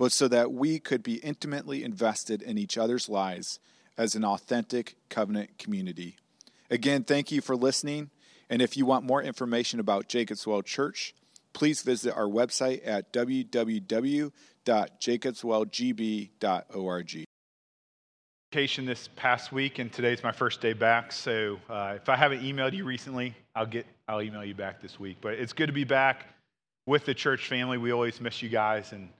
but so that we could be intimately invested in each other's lives as an authentic covenant community. Again, thank you for listening. And if you want more information about Jacobs Well Church, please visit our website at www.jacobswellgb.org. Vacation this past week, and today's my first day back. So uh, if I haven't emailed you recently, I'll get I'll email you back this week. But it's good to be back with the church family. We always miss you guys, and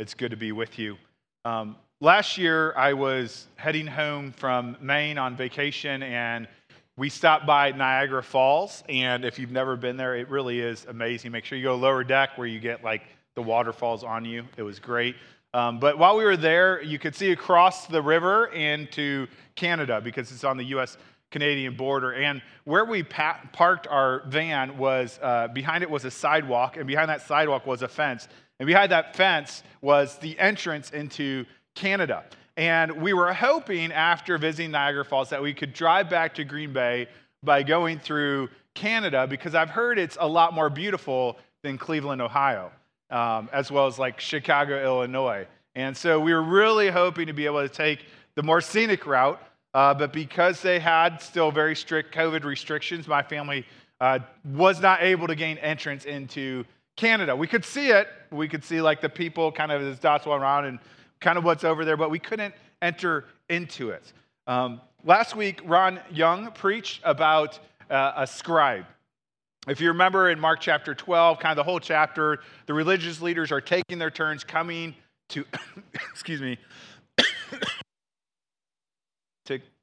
it's good to be with you. Um, last year, I was heading home from Maine on vacation, and we stopped by Niagara Falls. And if you've never been there, it really is amazing. Make sure you go lower deck where you get like the waterfalls on you. It was great. Um, but while we were there, you could see across the river into Canada because it's on the U.S. Canadian border. And where we pa- parked our van was uh, behind it was a sidewalk, and behind that sidewalk was a fence. And behind that fence was the entrance into Canada. And we were hoping after visiting Niagara Falls that we could drive back to Green Bay by going through Canada because I've heard it's a lot more beautiful than Cleveland, Ohio, um, as well as like Chicago, Illinois. And so we were really hoping to be able to take the more scenic route. Uh, but because they had still very strict COVID restrictions, my family uh, was not able to gain entrance into Canada. We could see it. We could see like the people kind of as dots went around and kind of what's over there, but we couldn't enter into it. Um, last week, Ron Young preached about uh, a scribe. If you remember in Mark chapter 12, kind of the whole chapter, the religious leaders are taking their turns coming to, excuse me,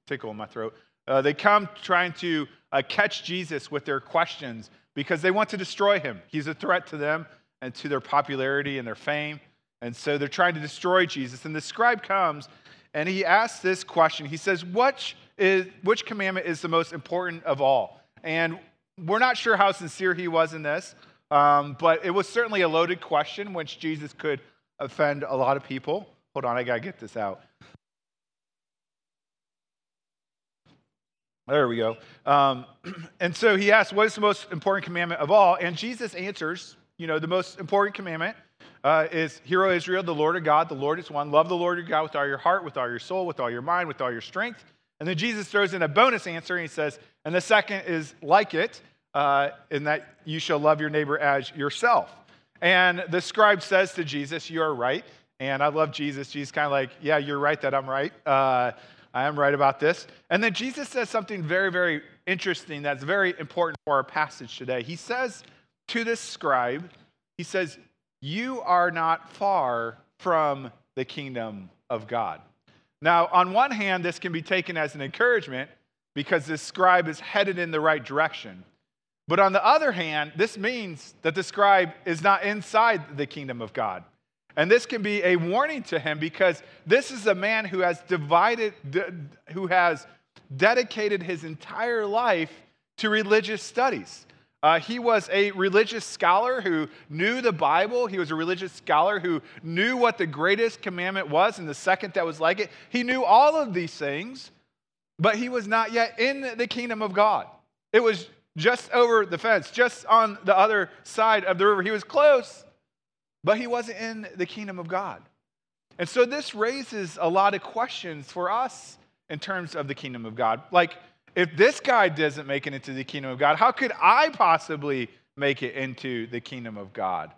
tickle in my throat. Uh, they come trying to uh, catch Jesus with their questions because they want to destroy him. He's a threat to them and to their popularity and their fame. And so they're trying to destroy Jesus. And the scribe comes and he asks this question. He says, Which, is, which commandment is the most important of all? And we're not sure how sincere he was in this, um, but it was certainly a loaded question, which Jesus could offend a lot of people. Hold on, I got to get this out. There we go. Um, and so he asks, What is the most important commandment of all? And Jesus answers, You know, the most important commandment uh, is Hear, O Israel, the Lord of God, the Lord is one. Love the Lord your God with all your heart, with all your soul, with all your mind, with all your strength. And then Jesus throws in a bonus answer and he says, And the second is like it, uh, in that you shall love your neighbor as yourself. And the scribe says to Jesus, You are right. And I love Jesus. Jesus kind of like, Yeah, you're right that I'm right. Uh, I am right about this. And then Jesus says something very, very interesting that's very important for our passage today. He says to this scribe, He says, You are not far from the kingdom of God. Now, on one hand, this can be taken as an encouragement because this scribe is headed in the right direction. But on the other hand, this means that the scribe is not inside the kingdom of God. And this can be a warning to him because this is a man who has divided, who has dedicated his entire life to religious studies. Uh, he was a religious scholar who knew the Bible. He was a religious scholar who knew what the greatest commandment was and the second that was like it. He knew all of these things, but he was not yet in the kingdom of God. It was just over the fence, just on the other side of the river. He was close, but he wasn't in the kingdom of God. And so this raises a lot of questions for us in terms of the kingdom of God. Like, if this guy doesn't make it into the kingdom of God, how could I possibly make it into the kingdom of God?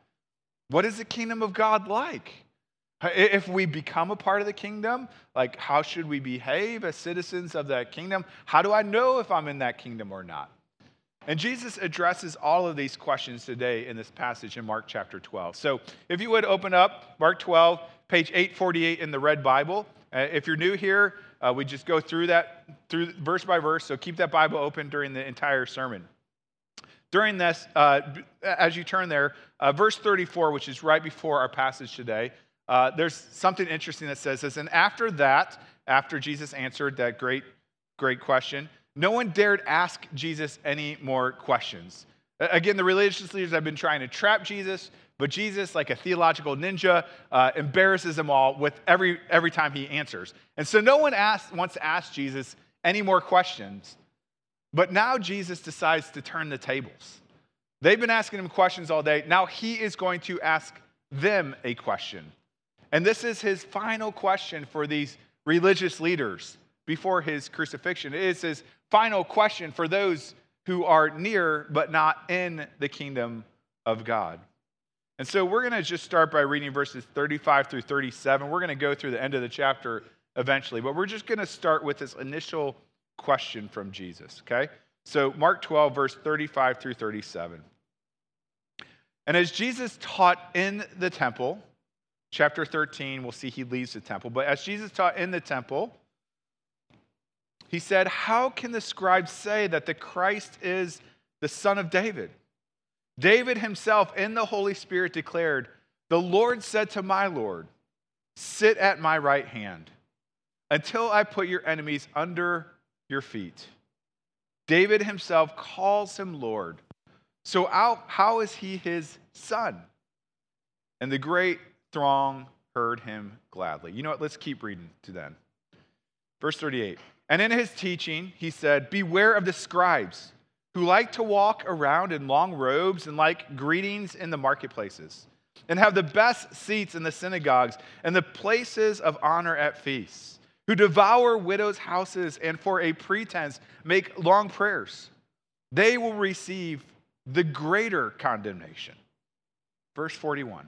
What is the kingdom of God like? If we become a part of the kingdom, like how should we behave as citizens of that kingdom? How do I know if I'm in that kingdom or not? And Jesus addresses all of these questions today in this passage in Mark chapter 12. So if you would open up Mark 12, page 848 in the Red Bible. Uh, if you're new here, uh, we just go through that through verse by verse. So keep that Bible open during the entire sermon. During this, uh, as you turn there, uh, verse 34, which is right before our passage today, uh, there's something interesting that says this. And after that, after Jesus answered that great, great question, no one dared ask Jesus any more questions. Again, the religious leaders have been trying to trap Jesus, but Jesus, like a theological ninja, uh, embarrasses them all with every, every time he answers. And so no one asks, wants to ask Jesus any more questions. But now Jesus decides to turn the tables. They've been asking him questions all day. Now he is going to ask them a question. And this is his final question for these religious leaders before his crucifixion. It is his final question for those who are near but not in the kingdom of God. And so we're going to just start by reading verses 35 through 37. We're going to go through the end of the chapter eventually, but we're just going to start with this initial question from Jesus, okay? So Mark 12, verse 35 through 37. And as Jesus taught in the temple, chapter 13, we'll see he leaves the temple, but as Jesus taught in the temple, he said, How can the scribes say that the Christ is the son of David? David himself in the Holy Spirit declared, The Lord said to my Lord, Sit at my right hand until I put your enemies under your feet. David himself calls him Lord. So, how, how is he his son? And the great throng heard him gladly. You know what? Let's keep reading to then. Verse 38. And in his teaching, he said, Beware of the scribes who like to walk around in long robes and like greetings in the marketplaces, and have the best seats in the synagogues and the places of honor at feasts, who devour widows' houses and for a pretense make long prayers. They will receive the greater condemnation. Verse 41.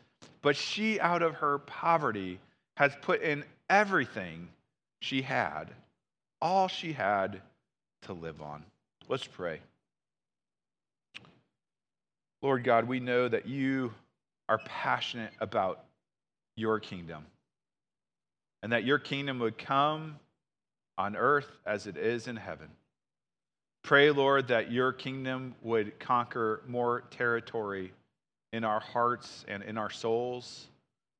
but she out of her poverty has put in everything she had, all she had to live on. Let's pray. Lord God, we know that you are passionate about your kingdom and that your kingdom would come on earth as it is in heaven. Pray, Lord, that your kingdom would conquer more territory in our hearts and in our souls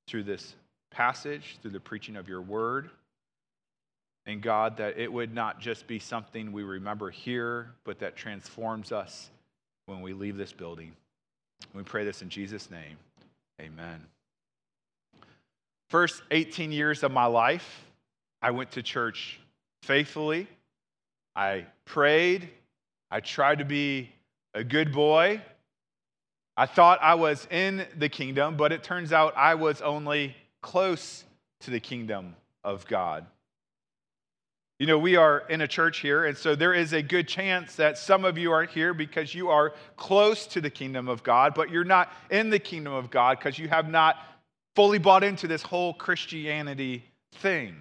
through this passage, through the preaching of your word. And God, that it would not just be something we remember here, but that transforms us when we leave this building. We pray this in Jesus' name. Amen. First 18 years of my life, I went to church faithfully. I prayed. I tried to be a good boy. I thought I was in the kingdom, but it turns out I was only close to the kingdom of God. You know, we are in a church here, and so there is a good chance that some of you are here because you are close to the kingdom of God, but you're not in the kingdom of God because you have not fully bought into this whole Christianity thing.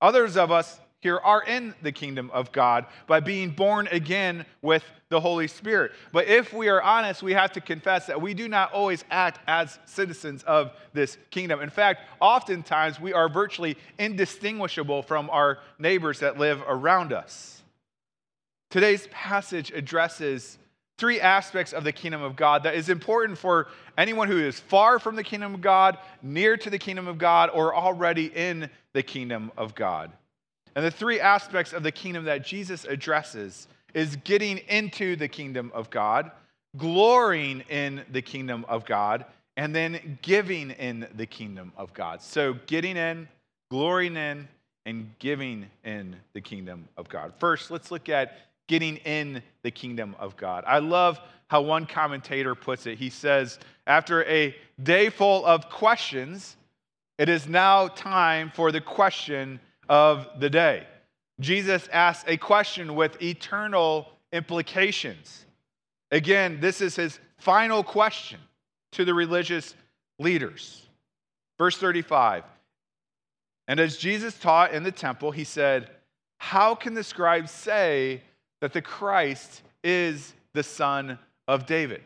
Others of us here are in the kingdom of God by being born again with the Holy Spirit. But if we are honest, we have to confess that we do not always act as citizens of this kingdom. In fact, oftentimes we are virtually indistinguishable from our neighbors that live around us. Today's passage addresses three aspects of the kingdom of God that is important for anyone who is far from the kingdom of God, near to the kingdom of God, or already in the kingdom of God. And the three aspects of the kingdom that Jesus addresses is getting into the kingdom of God, glorying in the kingdom of God, and then giving in the kingdom of God. So, getting in, glorying in, and giving in the kingdom of God. First, let's look at getting in the kingdom of God. I love how one commentator puts it. He says, After a day full of questions, it is now time for the question of the day. Jesus asks a question with eternal implications. Again, this is his final question to the religious leaders. Verse 35 And as Jesus taught in the temple, he said, How can the scribes say that the Christ is the son of David?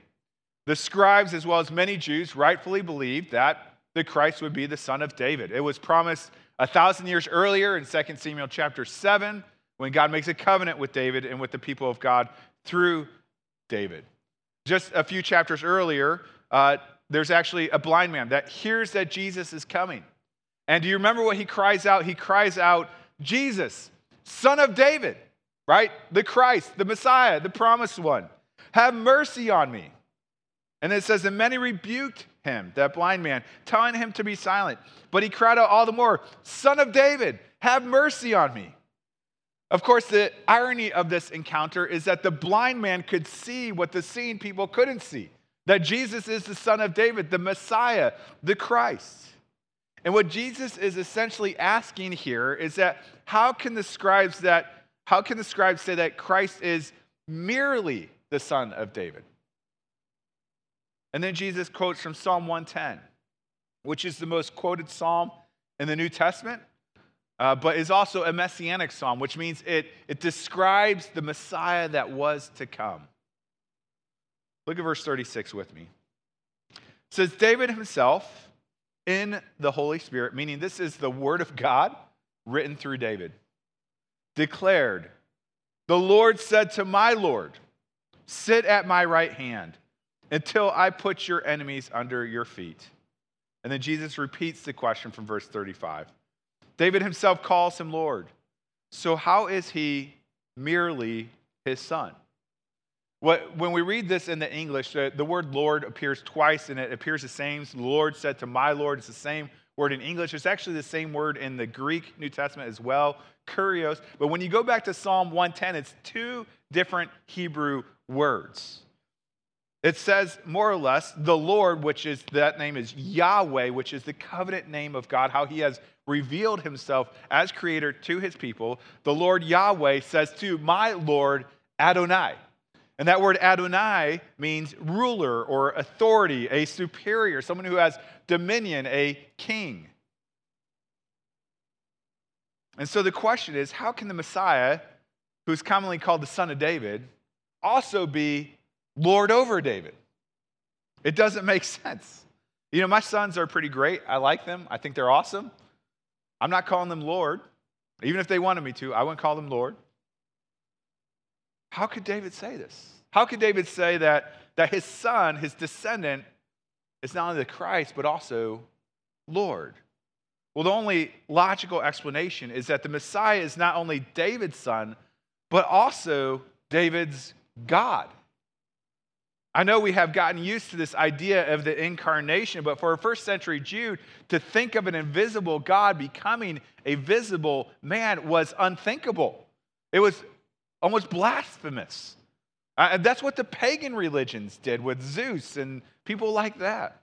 The scribes, as well as many Jews, rightfully believed that the Christ would be the son of David. It was promised a thousand years earlier in 2 Samuel chapter 7 when God makes a covenant with David and with the people of God through David. Just a few chapters earlier, uh, there's actually a blind man that hears that Jesus is coming. And do you remember what he cries out? He cries out, Jesus, son of David, right? The Christ, the Messiah, the promised one. Have mercy on me. And it says, and many rebuked him, that blind man, telling him to be silent. But he cried out all the more, Son of David, have mercy on me. Of course, the irony of this encounter is that the blind man could see what the seeing people couldn't see that Jesus is the Son of David, the Messiah, the Christ. And what Jesus is essentially asking here is that how can the scribes that how can the scribes say that Christ is merely the son of David? And then Jesus quotes from Psalm 110, which is the most quoted psalm in the New Testament, uh, but is also a messianic psalm, which means it, it describes the Messiah that was to come. Look at verse 36 with me. It says, David himself in the Holy Spirit, meaning this is the Word of God written through David, declared, The Lord said to my Lord, Sit at my right hand until I put your enemies under your feet. And then Jesus repeats the question from verse 35. David himself calls him Lord. So, how is he merely his son? What, when we read this in the English, the, the word Lord appears twice and it appears the same. The Lord said to my Lord, it's the same word in English. It's actually the same word in the Greek New Testament as well, kurios. But when you go back to Psalm 110, it's two different Hebrew words. It says more or less the Lord, which is that name is Yahweh, which is the covenant name of God, how he has revealed himself as creator to his people. The Lord Yahweh says to my Lord Adonai. And that word Adonai means ruler or authority, a superior, someone who has dominion, a king. And so the question is how can the Messiah, who's commonly called the Son of David, also be Lord over David? It doesn't make sense. You know, my sons are pretty great. I like them, I think they're awesome. I'm not calling them Lord. Even if they wanted me to, I wouldn't call them Lord. How could David say this? How could David say that, that his son, his descendant, is not only the Christ, but also Lord? Well, the only logical explanation is that the Messiah is not only David's son, but also David's God. I know we have gotten used to this idea of the incarnation, but for a first century Jew, to think of an invisible God becoming a visible man was unthinkable. It was almost blasphemous. Uh, that's what the pagan religions did with Zeus and people like that.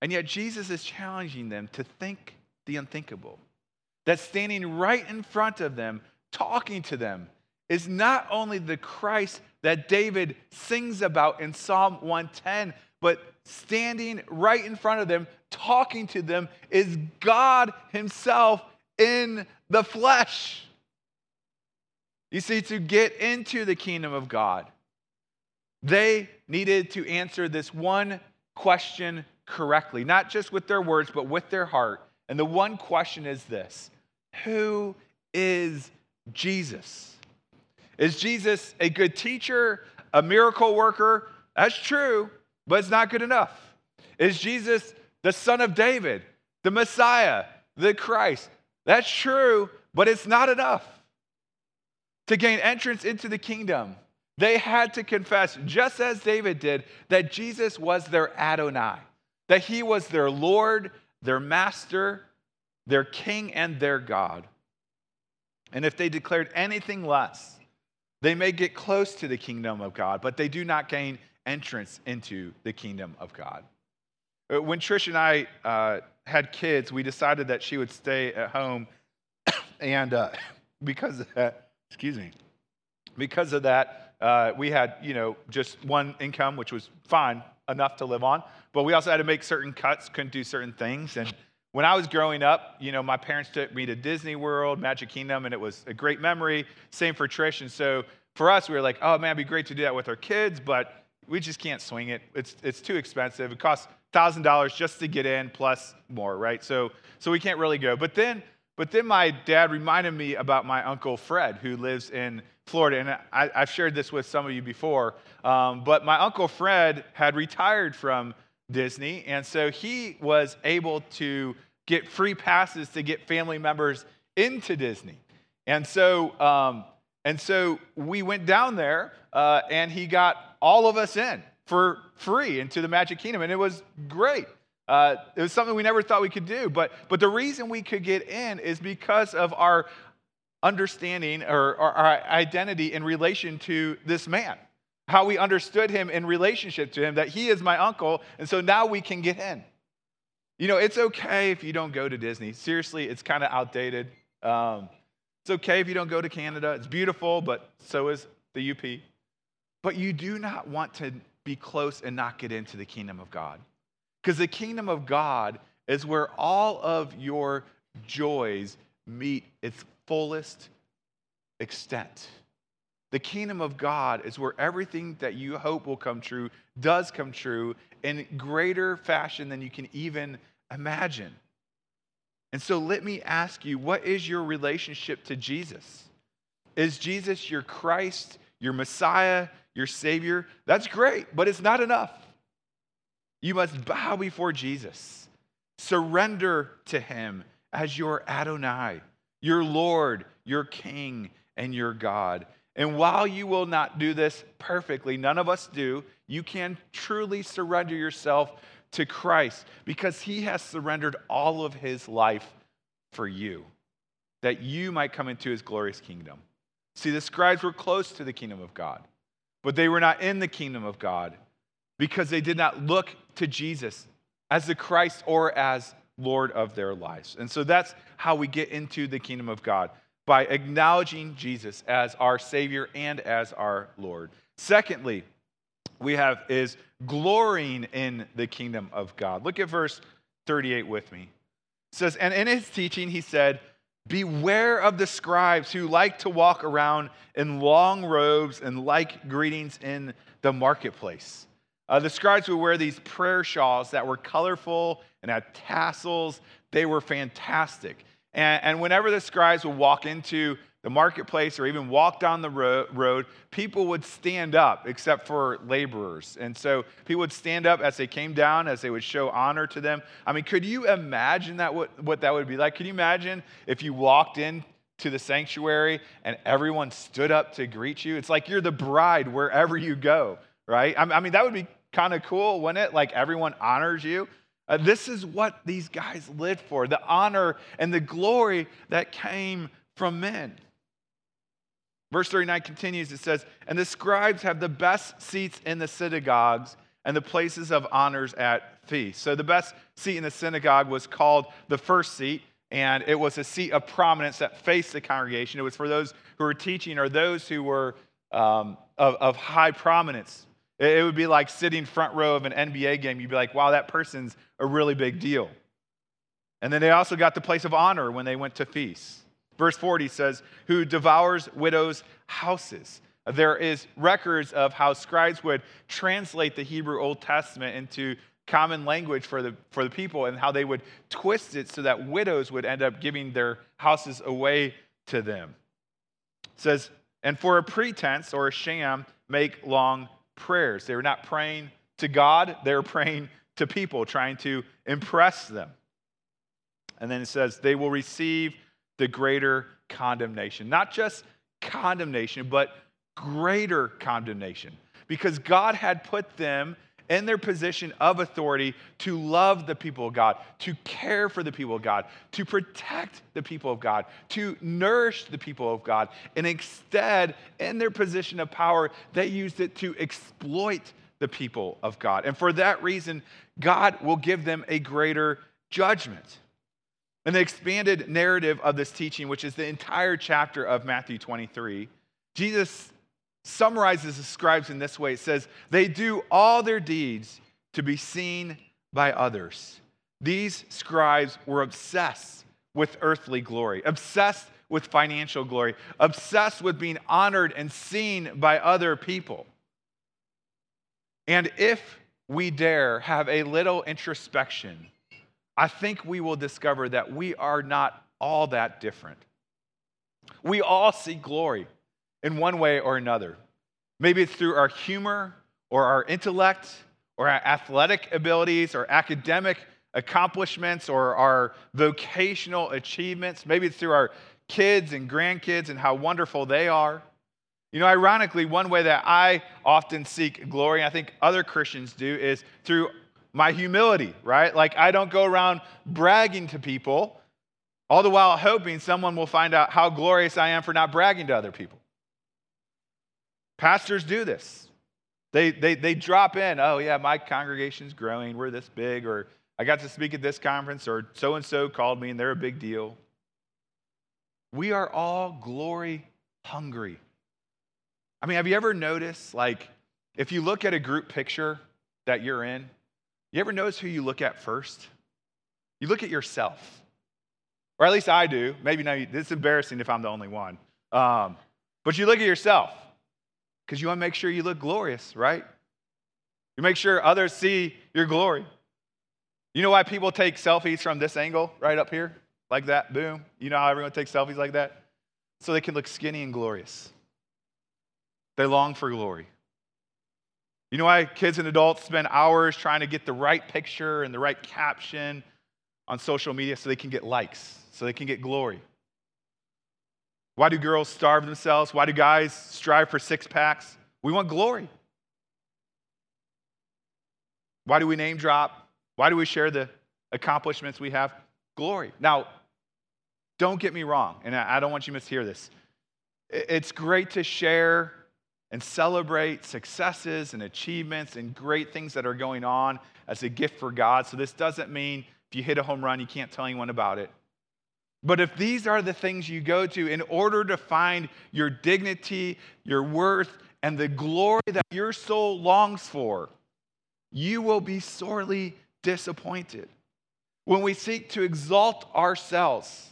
And yet, Jesus is challenging them to think the unthinkable. That standing right in front of them, talking to them, is not only the Christ that David sings about in Psalm 110, but standing right in front of them, talking to them, is God Himself in the flesh. You see, to get into the kingdom of God, they needed to answer this one question correctly, not just with their words, but with their heart. And the one question is this Who is Jesus? Is Jesus a good teacher, a miracle worker? That's true, but it's not good enough. Is Jesus the son of David, the Messiah, the Christ? That's true, but it's not enough to gain entrance into the kingdom, they had to confess, just as David did, that Jesus was their Adonai, that he was their Lord, their master, their king, and their God. And if they declared anything less, they may get close to the kingdom of God, but they do not gain entrance into the kingdom of God. Uh, when Trish and I uh, had kids, we decided that she would stay at home, and uh, because of that, Excuse me. Because of that, uh, we had, you know, just one income, which was fine, enough to live on. But we also had to make certain cuts, couldn't do certain things. And when I was growing up, you know, my parents took me to Disney World, Magic Kingdom, and it was a great memory. Same for Trish. And so for us, we were like, oh man, it'd be great to do that with our kids, but we just can't swing it. It's, it's too expensive. It costs $1,000 just to get in plus more, right? So, so we can't really go. But then, but then my dad reminded me about my uncle Fred, who lives in Florida. And I, have shared this with some of you before. Um, but my uncle Fred had retired from Disney. And so he was able to get free passes to get family members into Disney. And so, um, and so we went down there uh, and he got all of us in for free into the Magic Kingdom. And it was great. Uh, it was something we never thought we could do. But, but the reason we could get in is because of our understanding or, or our identity in relation to this man how we understood him in relationship to him, that he is my uncle, and so now we can get in. You know, it's okay if you don't go to Disney. Seriously, it's kind of outdated. Um, it's okay if you don't go to Canada. It's beautiful, but so is the UP. But you do not want to be close and not get into the kingdom of God. Because the kingdom of God is where all of your joys meet its fullest extent. The kingdom of God is where everything that you hope will come true does come true in greater fashion than you can even imagine. And so let me ask you what is your relationship to Jesus? Is Jesus your Christ, your Messiah, your Savior? That's great, but it's not enough. You must bow before Jesus, surrender to Him as your Adonai, your Lord, your King, and your God. And while you will not do this perfectly, none of us do, you can truly surrender yourself to Christ because he has surrendered all of his life for you, that you might come into his glorious kingdom. See, the scribes were close to the kingdom of God, but they were not in the kingdom of God because they did not look to Jesus as the Christ or as Lord of their lives. And so that's how we get into the kingdom of God by acknowledging Jesus as our Savior and as our Lord. Secondly, we have is glorying in the kingdom of God. Look at verse 38 with me. It says, And in his teaching, he said, Beware of the scribes who like to walk around in long robes and like greetings in the marketplace. Uh, the scribes would wear these prayer shawls that were colorful and had tassels. They were fantastic. And, and whenever the scribes would walk into the marketplace or even walk down the ro- road, people would stand up except for laborers. And so people would stand up as they came down, as they would show honor to them. I mean, could you imagine that what, what that would be like? Could you imagine if you walked in to the sanctuary and everyone stood up to greet you? It's like you're the bride wherever you go, right? I mean, that would be kind of cool, wouldn't it? Like everyone honors you. Uh, this is what these guys lived for the honor and the glory that came from men. Verse 39 continues it says, And the scribes have the best seats in the synagogues and the places of honors at feasts. So the best seat in the synagogue was called the first seat, and it was a seat of prominence that faced the congregation. It was for those who were teaching or those who were um, of, of high prominence. It would be like sitting front row of an NBA game. You'd be like, wow, that person's a really big deal. And then they also got the place of honor when they went to feasts. Verse 40 says, Who devours widows' houses. There is records of how scribes would translate the Hebrew Old Testament into common language for the, for the people and how they would twist it so that widows would end up giving their houses away to them. It says, and for a pretense or a sham, make long prayers. They were not praying to God, they were praying to people, trying to impress them. And then it says, they will receive the greater condemnation. Not just condemnation, but greater condemnation. Because God had put them in their position of authority to love the people of God, to care for the people of God, to protect the people of God, to nourish the people of God. And instead, in their position of power, they used it to exploit the people of God. And for that reason, God will give them a greater judgment. In the expanded narrative of this teaching, which is the entire chapter of Matthew 23, Jesus summarizes the scribes in this way it says, They do all their deeds to be seen by others. These scribes were obsessed with earthly glory, obsessed with financial glory, obsessed with being honored and seen by other people. And if we dare have a little introspection, I think we will discover that we are not all that different. We all seek glory in one way or another. Maybe it's through our humor or our intellect or our athletic abilities or academic accomplishments or our vocational achievements. Maybe it's through our kids and grandkids and how wonderful they are. You know, ironically, one way that I often seek glory, and I think other Christians do, is through my humility, right? Like, I don't go around bragging to people, all the while hoping someone will find out how glorious I am for not bragging to other people. Pastors do this. They, they, they drop in, oh, yeah, my congregation's growing, we're this big, or I got to speak at this conference, or so and so called me and they're a big deal. We are all glory hungry. I mean, have you ever noticed, like, if you look at a group picture that you're in, you ever notice who you look at first? You look at yourself. Or at least I do. Maybe now, it's embarrassing if I'm the only one. Um, but you look at yourself because you want to make sure you look glorious, right? You make sure others see your glory. You know why people take selfies from this angle right up here? like that, boom. You know how everyone takes selfies like that? So they can look skinny and glorious. They long for glory. You know why kids and adults spend hours trying to get the right picture and the right caption on social media so they can get likes, so they can get glory? Why do girls starve themselves? Why do guys strive for six packs? We want glory. Why do we name drop? Why do we share the accomplishments we have? glory. Now, don't get me wrong, and I don't want you to mishear this. It's great to share and celebrate successes and achievements and great things that are going on as a gift for God. So, this doesn't mean if you hit a home run, you can't tell anyone about it. But if these are the things you go to in order to find your dignity, your worth, and the glory that your soul longs for, you will be sorely disappointed. When we seek to exalt ourselves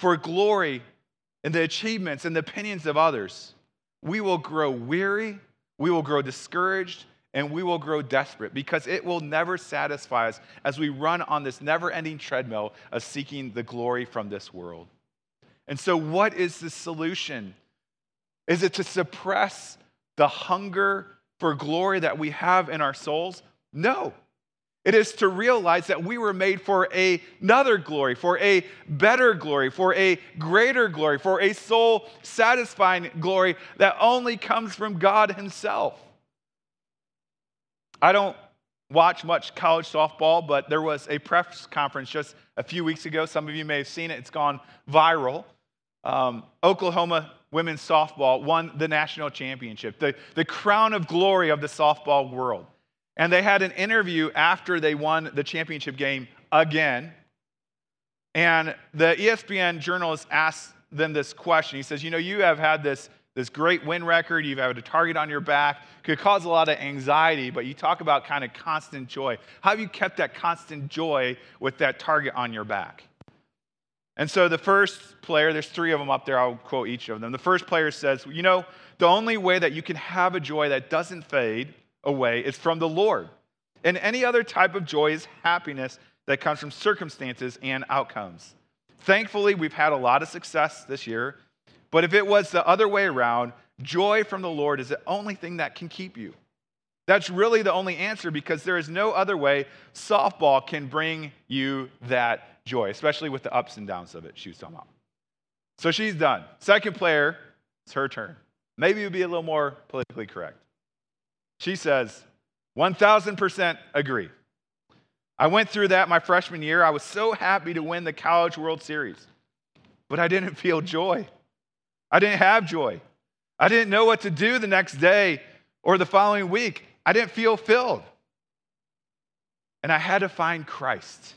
for glory and the achievements and the opinions of others, we will grow weary, we will grow discouraged, and we will grow desperate because it will never satisfy us as we run on this never ending treadmill of seeking the glory from this world. And so, what is the solution? Is it to suppress the hunger for glory that we have in our souls? No. It is to realize that we were made for a, another glory, for a better glory, for a greater glory, for a soul satisfying glory that only comes from God Himself. I don't watch much college softball, but there was a press conference just a few weeks ago. Some of you may have seen it, it's gone viral. Um, Oklahoma women's softball won the national championship, the, the crown of glory of the softball world. And they had an interview after they won the championship game again. And the ESPN journalist asked them this question. He says, You know, you have had this, this great win record, you've had a target on your back, could cause a lot of anxiety, but you talk about kind of constant joy. How have you kept that constant joy with that target on your back? And so the first player, there's three of them up there, I'll quote each of them. The first player says, You know, the only way that you can have a joy that doesn't fade away is from the Lord. And any other type of joy is happiness that comes from circumstances and outcomes. Thankfully, we've had a lot of success this year, but if it was the other way around, joy from the Lord is the only thing that can keep you. That's really the only answer because there is no other way softball can bring you that joy, especially with the ups and downs of it, she was talking about. So she's done. Second player, it's her turn. Maybe it would be a little more politically correct. She says, 1000% agree. I went through that my freshman year. I was so happy to win the College World Series, but I didn't feel joy. I didn't have joy. I didn't know what to do the next day or the following week. I didn't feel filled. And I had to find Christ.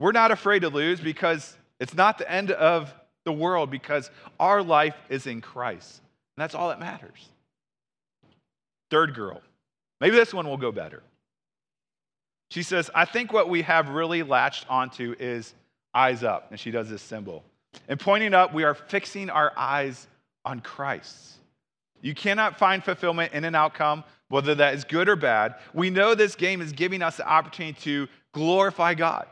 We're not afraid to lose because it's not the end of the world because our life is in Christ. And that's all that matters. Third girl. Maybe this one will go better. She says, I think what we have really latched onto is eyes up. And she does this symbol. And pointing up, we are fixing our eyes on Christ. You cannot find fulfillment in an outcome, whether that is good or bad. We know this game is giving us the opportunity to glorify God.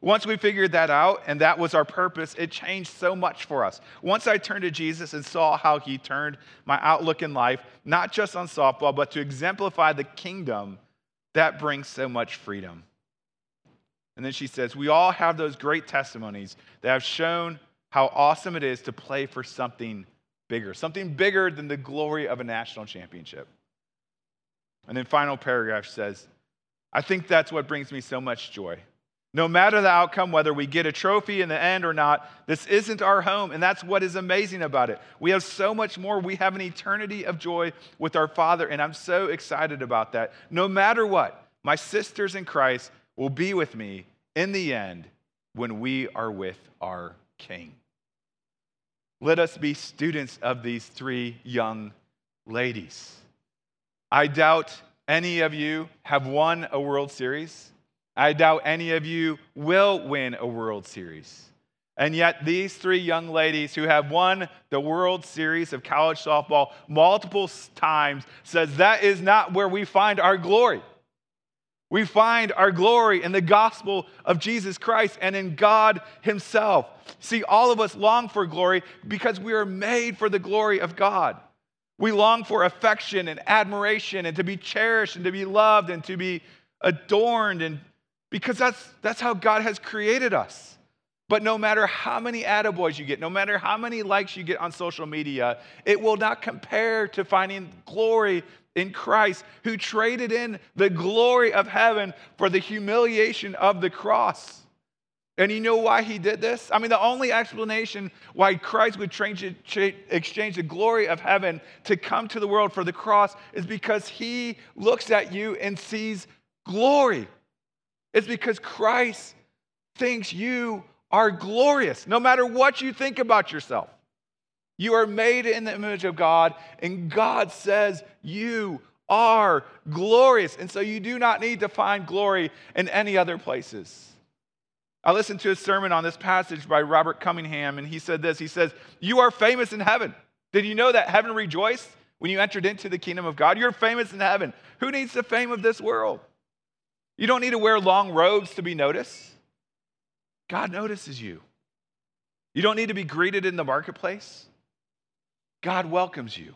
Once we figured that out, and that was our purpose, it changed so much for us. Once I turned to Jesus and saw how he turned my outlook in life, not just on softball, but to exemplify the kingdom, that brings so much freedom. And then she says, We all have those great testimonies that have shown how awesome it is to play for something bigger, something bigger than the glory of a national championship. And then final paragraph says, I think that's what brings me so much joy. No matter the outcome, whether we get a trophy in the end or not, this isn't our home. And that's what is amazing about it. We have so much more. We have an eternity of joy with our Father. And I'm so excited about that. No matter what, my sisters in Christ will be with me in the end when we are with our King. Let us be students of these three young ladies. I doubt any of you have won a World Series. I doubt any of you will win a World Series. And yet, these three young ladies who have won the World Series of college softball multiple times says that is not where we find our glory. We find our glory in the gospel of Jesus Christ and in God Himself. See, all of us long for glory because we are made for the glory of God. We long for affection and admiration and to be cherished and to be loved and to be adorned and because that's, that's how God has created us. But no matter how many attaboys you get, no matter how many likes you get on social media, it will not compare to finding glory in Christ, who traded in the glory of heaven for the humiliation of the cross. And you know why he did this? I mean, the only explanation why Christ would exchange the glory of heaven to come to the world for the cross is because he looks at you and sees glory. It's because Christ thinks you are glorious, no matter what you think about yourself. You are made in the image of God, and God says you are glorious. And so you do not need to find glory in any other places. I listened to a sermon on this passage by Robert Cunningham, and he said this He says, You are famous in heaven. Did you know that heaven rejoiced when you entered into the kingdom of God? You're famous in heaven. Who needs the fame of this world? You don't need to wear long robes to be noticed. God notices you. You don't need to be greeted in the marketplace. God welcomes you.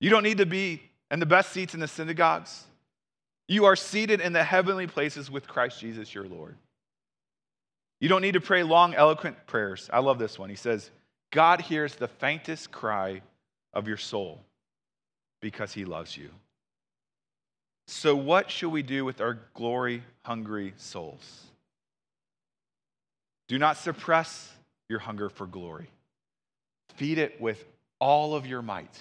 You don't need to be in the best seats in the synagogues. You are seated in the heavenly places with Christ Jesus your Lord. You don't need to pray long, eloquent prayers. I love this one. He says, God hears the faintest cry of your soul because he loves you. So, what should we do with our glory hungry souls? Do not suppress your hunger for glory. Feed it with all of your might,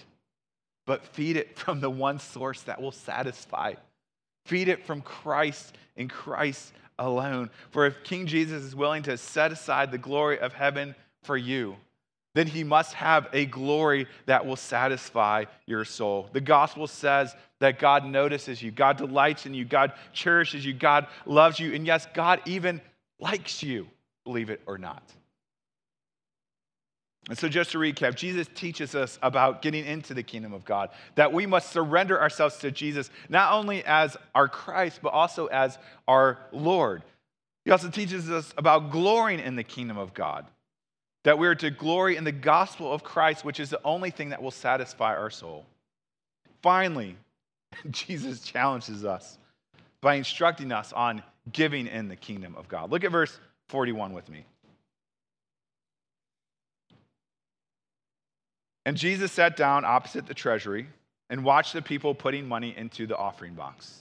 but feed it from the one source that will satisfy. Feed it from Christ and Christ alone. For if King Jesus is willing to set aside the glory of heaven for you, then he must have a glory that will satisfy your soul. The gospel says that God notices you, God delights in you, God cherishes you, God loves you, and yes, God even likes you, believe it or not. And so, just to recap, Jesus teaches us about getting into the kingdom of God, that we must surrender ourselves to Jesus, not only as our Christ, but also as our Lord. He also teaches us about glorying in the kingdom of God that we are to glory in the gospel of Christ, which is the only thing that will satisfy our soul. Finally, Jesus challenges us by instructing us on giving in the kingdom of God. Look at verse 41 with me. And Jesus sat down opposite the treasury and watched the people putting money into the offering box.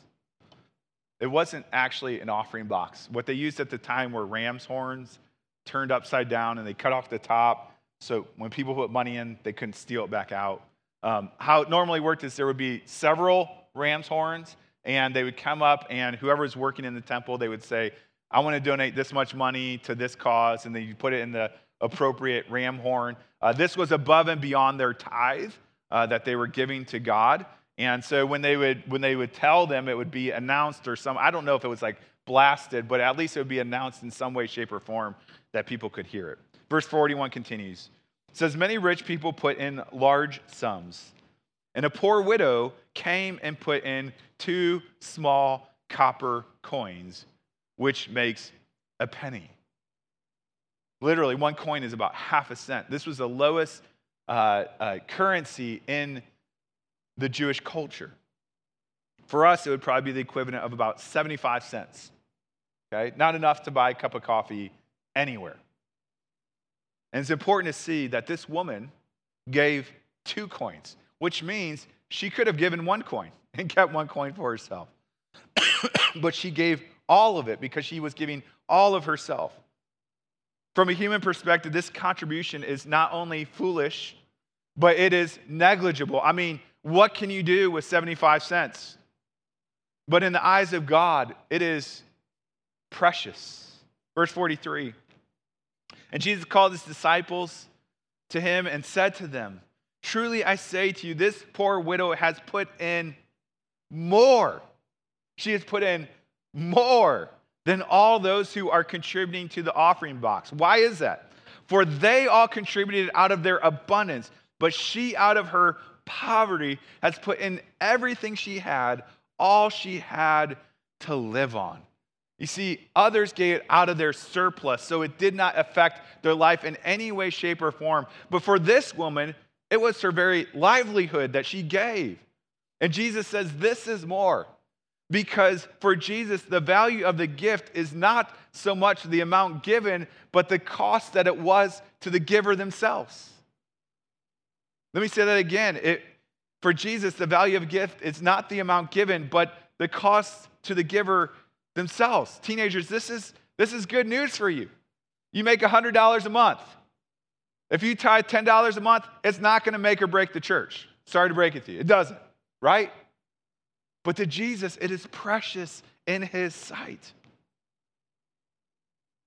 It wasn't actually an offering box. What they used at the time were ram's horns turned upside down and they cut off the top. So when people put money in, they couldn't steal it back out. Um, how it normally worked is there would be several ram's horns, and they would come up, and whoever was working in the temple, they would say, I want to donate this much money to this cause, and then you put it in the appropriate ram horn. Uh, this was above and beyond their tithe uh, that they were giving to God. And so when they would when they would tell them, it would be announced or some I don't know if it was like blasted, but at least it would be announced in some way, shape, or form that people could hear it. Verse 41 continues. It says, Many rich people put in large sums, and a poor widow came and put in two small copper coins, which makes a penny. Literally, one coin is about half a cent. This was the lowest uh, uh, currency in the Jewish culture. For us, it would probably be the equivalent of about 75 cents. Okay? Not enough to buy a cup of coffee anywhere. And it's important to see that this woman gave two coins, which means she could have given one coin and kept one coin for herself. but she gave all of it because she was giving all of herself. From a human perspective, this contribution is not only foolish, but it is negligible. I mean, what can you do with 75 cents? But in the eyes of God, it is precious. Verse 43 And Jesus called his disciples to him and said to them, Truly I say to you, this poor widow has put in more. She has put in more than all those who are contributing to the offering box. Why is that? For they all contributed out of their abundance, but she out of her poverty has put in everything she had, all she had to live on. You see, others gave it out of their surplus, so it did not affect their life in any way, shape, or form. But for this woman, it was her very livelihood that she gave. And Jesus says, This is more. Because for Jesus, the value of the gift is not so much the amount given, but the cost that it was to the giver themselves. Let me say that again. It, for Jesus, the value of gift is not the amount given, but the cost to the giver themselves. Teenagers, this is, this is good news for you. You make $100 a month. If you tithe $10 a month, it's not going to make or break the church. Sorry to break it to you. It doesn't, right? But to Jesus, it is precious in his sight.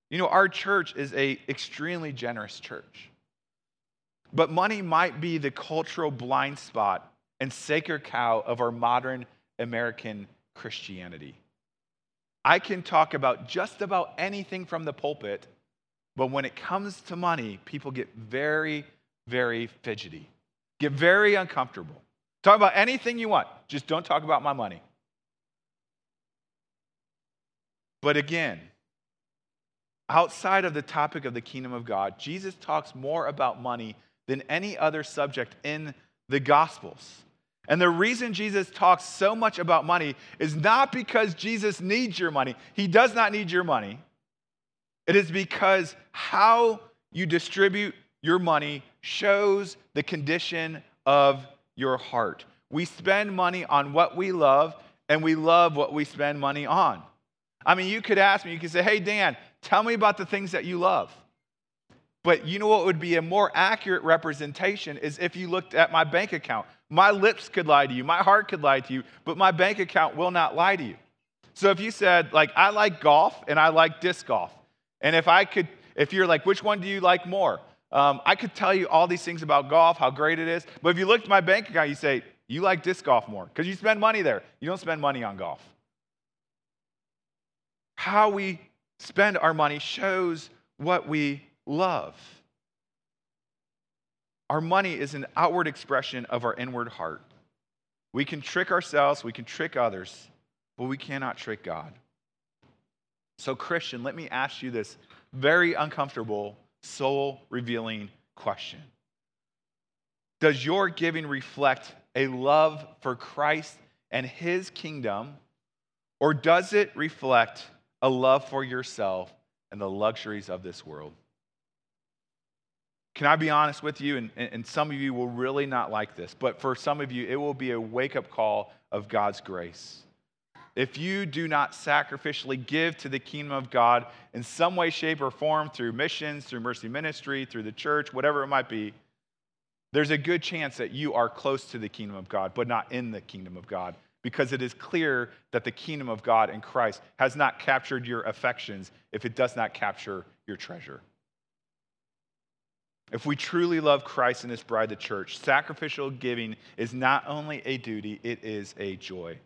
You know, our church is a extremely generous church. But money might be the cultural blind spot and sacred cow of our modern American Christianity. I can talk about just about anything from the pulpit, but when it comes to money, people get very, very fidgety, get very uncomfortable. Talk about anything you want, just don't talk about my money. But again, outside of the topic of the kingdom of God, Jesus talks more about money than any other subject in the Gospels. And the reason Jesus talks so much about money is not because Jesus needs your money. He does not need your money. It is because how you distribute your money shows the condition of your heart. We spend money on what we love, and we love what we spend money on. I mean, you could ask me, you could say, hey, Dan, tell me about the things that you love. But you know what would be a more accurate representation is if you looked at my bank account. My lips could lie to you, my heart could lie to you, but my bank account will not lie to you. So if you said, like, I like golf and I like disc golf, and if I could, if you're like, which one do you like more? Um, I could tell you all these things about golf, how great it is. But if you looked at my bank account, you say, you like disc golf more because you spend money there. You don't spend money on golf. How we spend our money shows what we love. Our money is an outward expression of our inward heart. We can trick ourselves, we can trick others, but we cannot trick God. So, Christian, let me ask you this very uncomfortable soul revealing question Does your giving reflect a love for Christ and his kingdom, or does it reflect a love for yourself and the luxuries of this world? Can I be honest with you? And, and some of you will really not like this, but for some of you, it will be a wake up call of God's grace if you do not sacrificially give to the kingdom of God in some way, shape, or form through missions, through mercy ministry, through the church, whatever it might be, there's a good chance that you are close to the kingdom of God, but not in the kingdom of God, because it is clear that the kingdom of God in Christ has not captured your affections if it does not capture your treasure. If we truly love Christ and his bride, the church, sacrificial giving is not only a duty, it is a joy.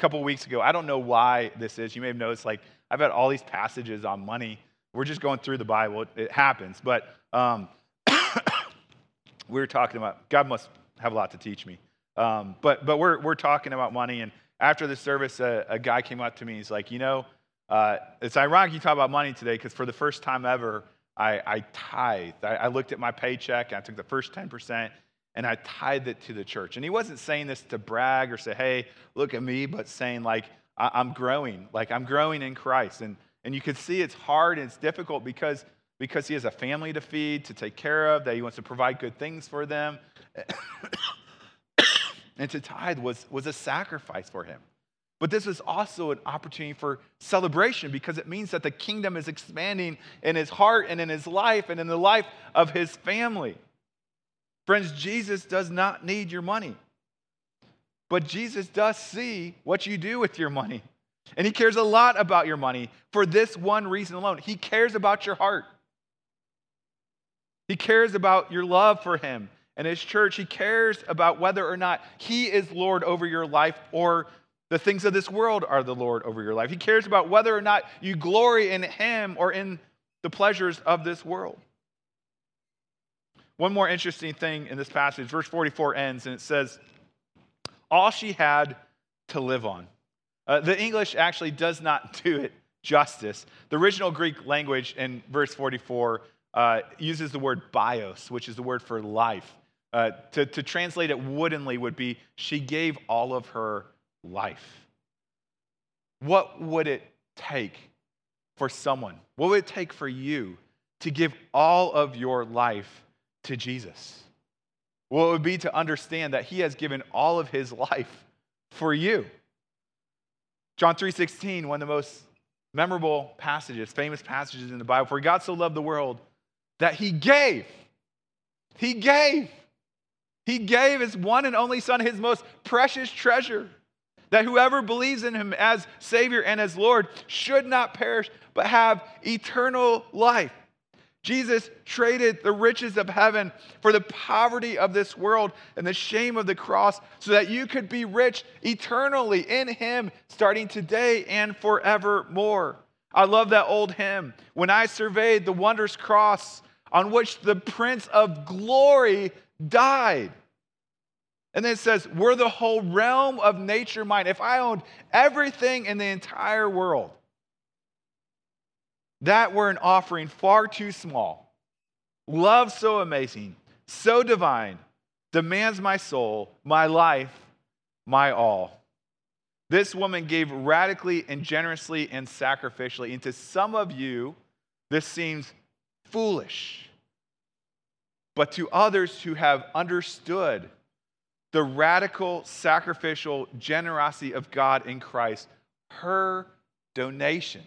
Couple weeks ago, I don't know why this is. You may have noticed, like, I've had all these passages on money. We're just going through the Bible, it happens. But um, we were talking about, God must have a lot to teach me. Um, but but we're, we're talking about money. And after the service, a, a guy came up to me. He's like, You know, uh, it's ironic you talk about money today because for the first time ever, I, I tithed. I, I, looked at my paycheck and I took the first 10% and I tithed it to the church. And he wasn't saying this to brag or say, hey, look at me, but saying, like, I, I'm growing, like, I'm growing in Christ. And, and you could see it's hard and it's difficult because, because he has a family to feed, to take care of, that he wants to provide good things for them. and to tithe was, was a sacrifice for him. But this is also an opportunity for celebration because it means that the kingdom is expanding in his heart and in his life and in the life of his family. Friends, Jesus does not need your money, but Jesus does see what you do with your money. And he cares a lot about your money for this one reason alone. He cares about your heart. He cares about your love for him and his church. He cares about whether or not he is Lord over your life or the things of this world are the Lord over your life. He cares about whether or not you glory in Him or in the pleasures of this world. One more interesting thing in this passage, verse 44 ends and it says, All she had to live on. Uh, the English actually does not do it justice. The original Greek language in verse 44 uh, uses the word bios, which is the word for life. Uh, to, to translate it woodenly would be, she gave all of her life. What would it take for someone? What would it take for you to give all of your life to Jesus? What it would be to understand that he has given all of his life for you. John 3:16, one of the most memorable passages, famous passages in the Bible, for God so loved the world that he gave. He gave. He gave his one and only son, his most precious treasure that whoever believes in him as Savior and as Lord should not perish, but have eternal life. Jesus traded the riches of heaven for the poverty of this world and the shame of the cross so that you could be rich eternally in Him starting today and forevermore. I love that old hymn. When I surveyed the wondrous cross on which the Prince of Glory died. And then it says, We're the whole realm of nature mine. If I owned everything in the entire world, that were an offering far too small. Love so amazing, so divine, demands my soul, my life, my all. This woman gave radically and generously and sacrificially. And to some of you, this seems foolish. But to others who have understood the radical, sacrificial generosity of God in Christ, her donation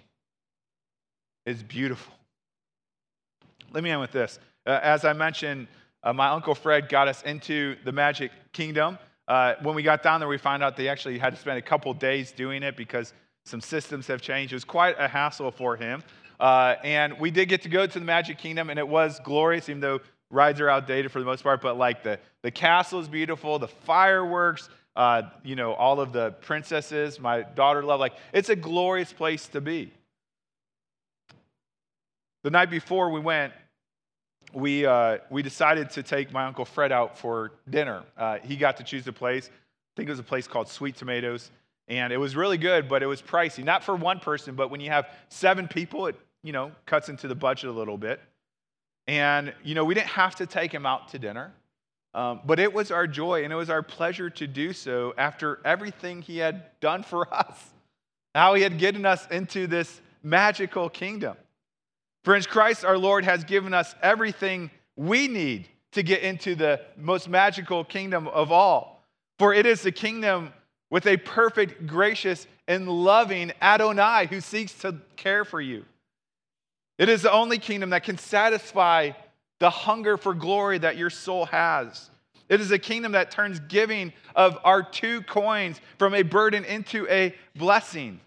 is beautiful. Let me end with this. Uh, as I mentioned, uh, my Uncle Fred got us into the Magic Kingdom. Uh, when we got down there, we found out they actually had to spend a couple days doing it because some systems have changed. It was quite a hassle for him. Uh, and we did get to go to the Magic Kingdom, and it was glorious, even though rides are outdated for the most part, but like the, the castle is beautiful, the fireworks, uh, you know, all of the princesses, my daughter loved. Like, it's a glorious place to be. The night before we went, we, uh, we decided to take my Uncle Fred out for dinner. Uh, he got to choose a place. I think it was a place called Sweet Tomatoes. And it was really good, but it was pricey. Not for one person, but when you have seven people, it, you know, cuts into the budget a little bit. And, you know, we didn't have to take him out to dinner, um, but it was our joy and it was our pleasure to do so after everything he had done for us, how he had gotten us into this magical kingdom. Friends, Christ our Lord has given us everything we need to get into the most magical kingdom of all. For it is the kingdom with a perfect, gracious, and loving Adonai who seeks to care for you. It is the only kingdom that can satisfy the hunger for glory that your soul has. It is a kingdom that turns giving of our two coins from a burden into a blessing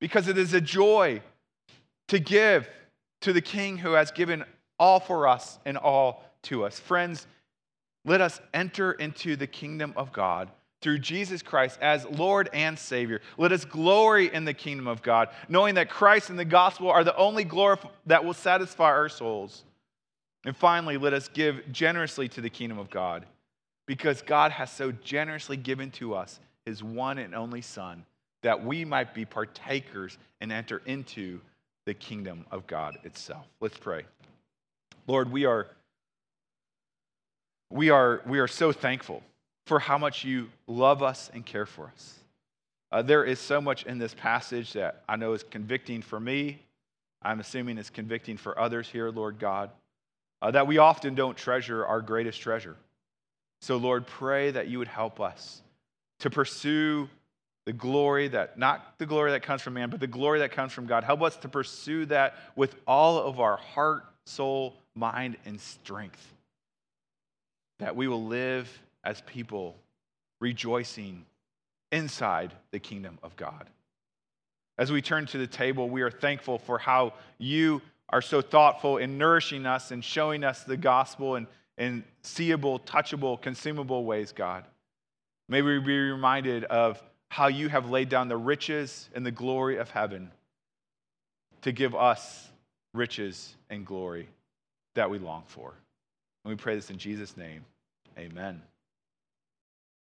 because it is a joy to give to the king who has given all for us and all to us. Friends, let us enter into the kingdom of God through Jesus Christ as Lord and Savior. Let us glory in the kingdom of God, knowing that Christ and the gospel are the only glory that will satisfy our souls. And finally, let us give generously to the kingdom of God because God has so generously given to us his one and only Son that we might be partakers and enter into the kingdom of God itself. Let's pray. Lord, we are, we are, we are so thankful for how much you love us and care for us. Uh, there is so much in this passage that I know is convicting for me. I'm assuming it's convicting for others here, Lord God, uh, that we often don't treasure our greatest treasure. So, Lord, pray that you would help us to pursue the glory that, not the glory that comes from man, but the glory that comes from God. Help us to pursue that with all of our heart, soul, mind, and strength. That we will live as people rejoicing inside the kingdom of God. As we turn to the table, we are thankful for how you are so thoughtful in nourishing us and showing us the gospel in, in seeable, touchable, consumable ways, God. May we be reminded of how you have laid down the riches and the glory of heaven to give us riches and glory that we long for. And we pray this in Jesus' name. Amen.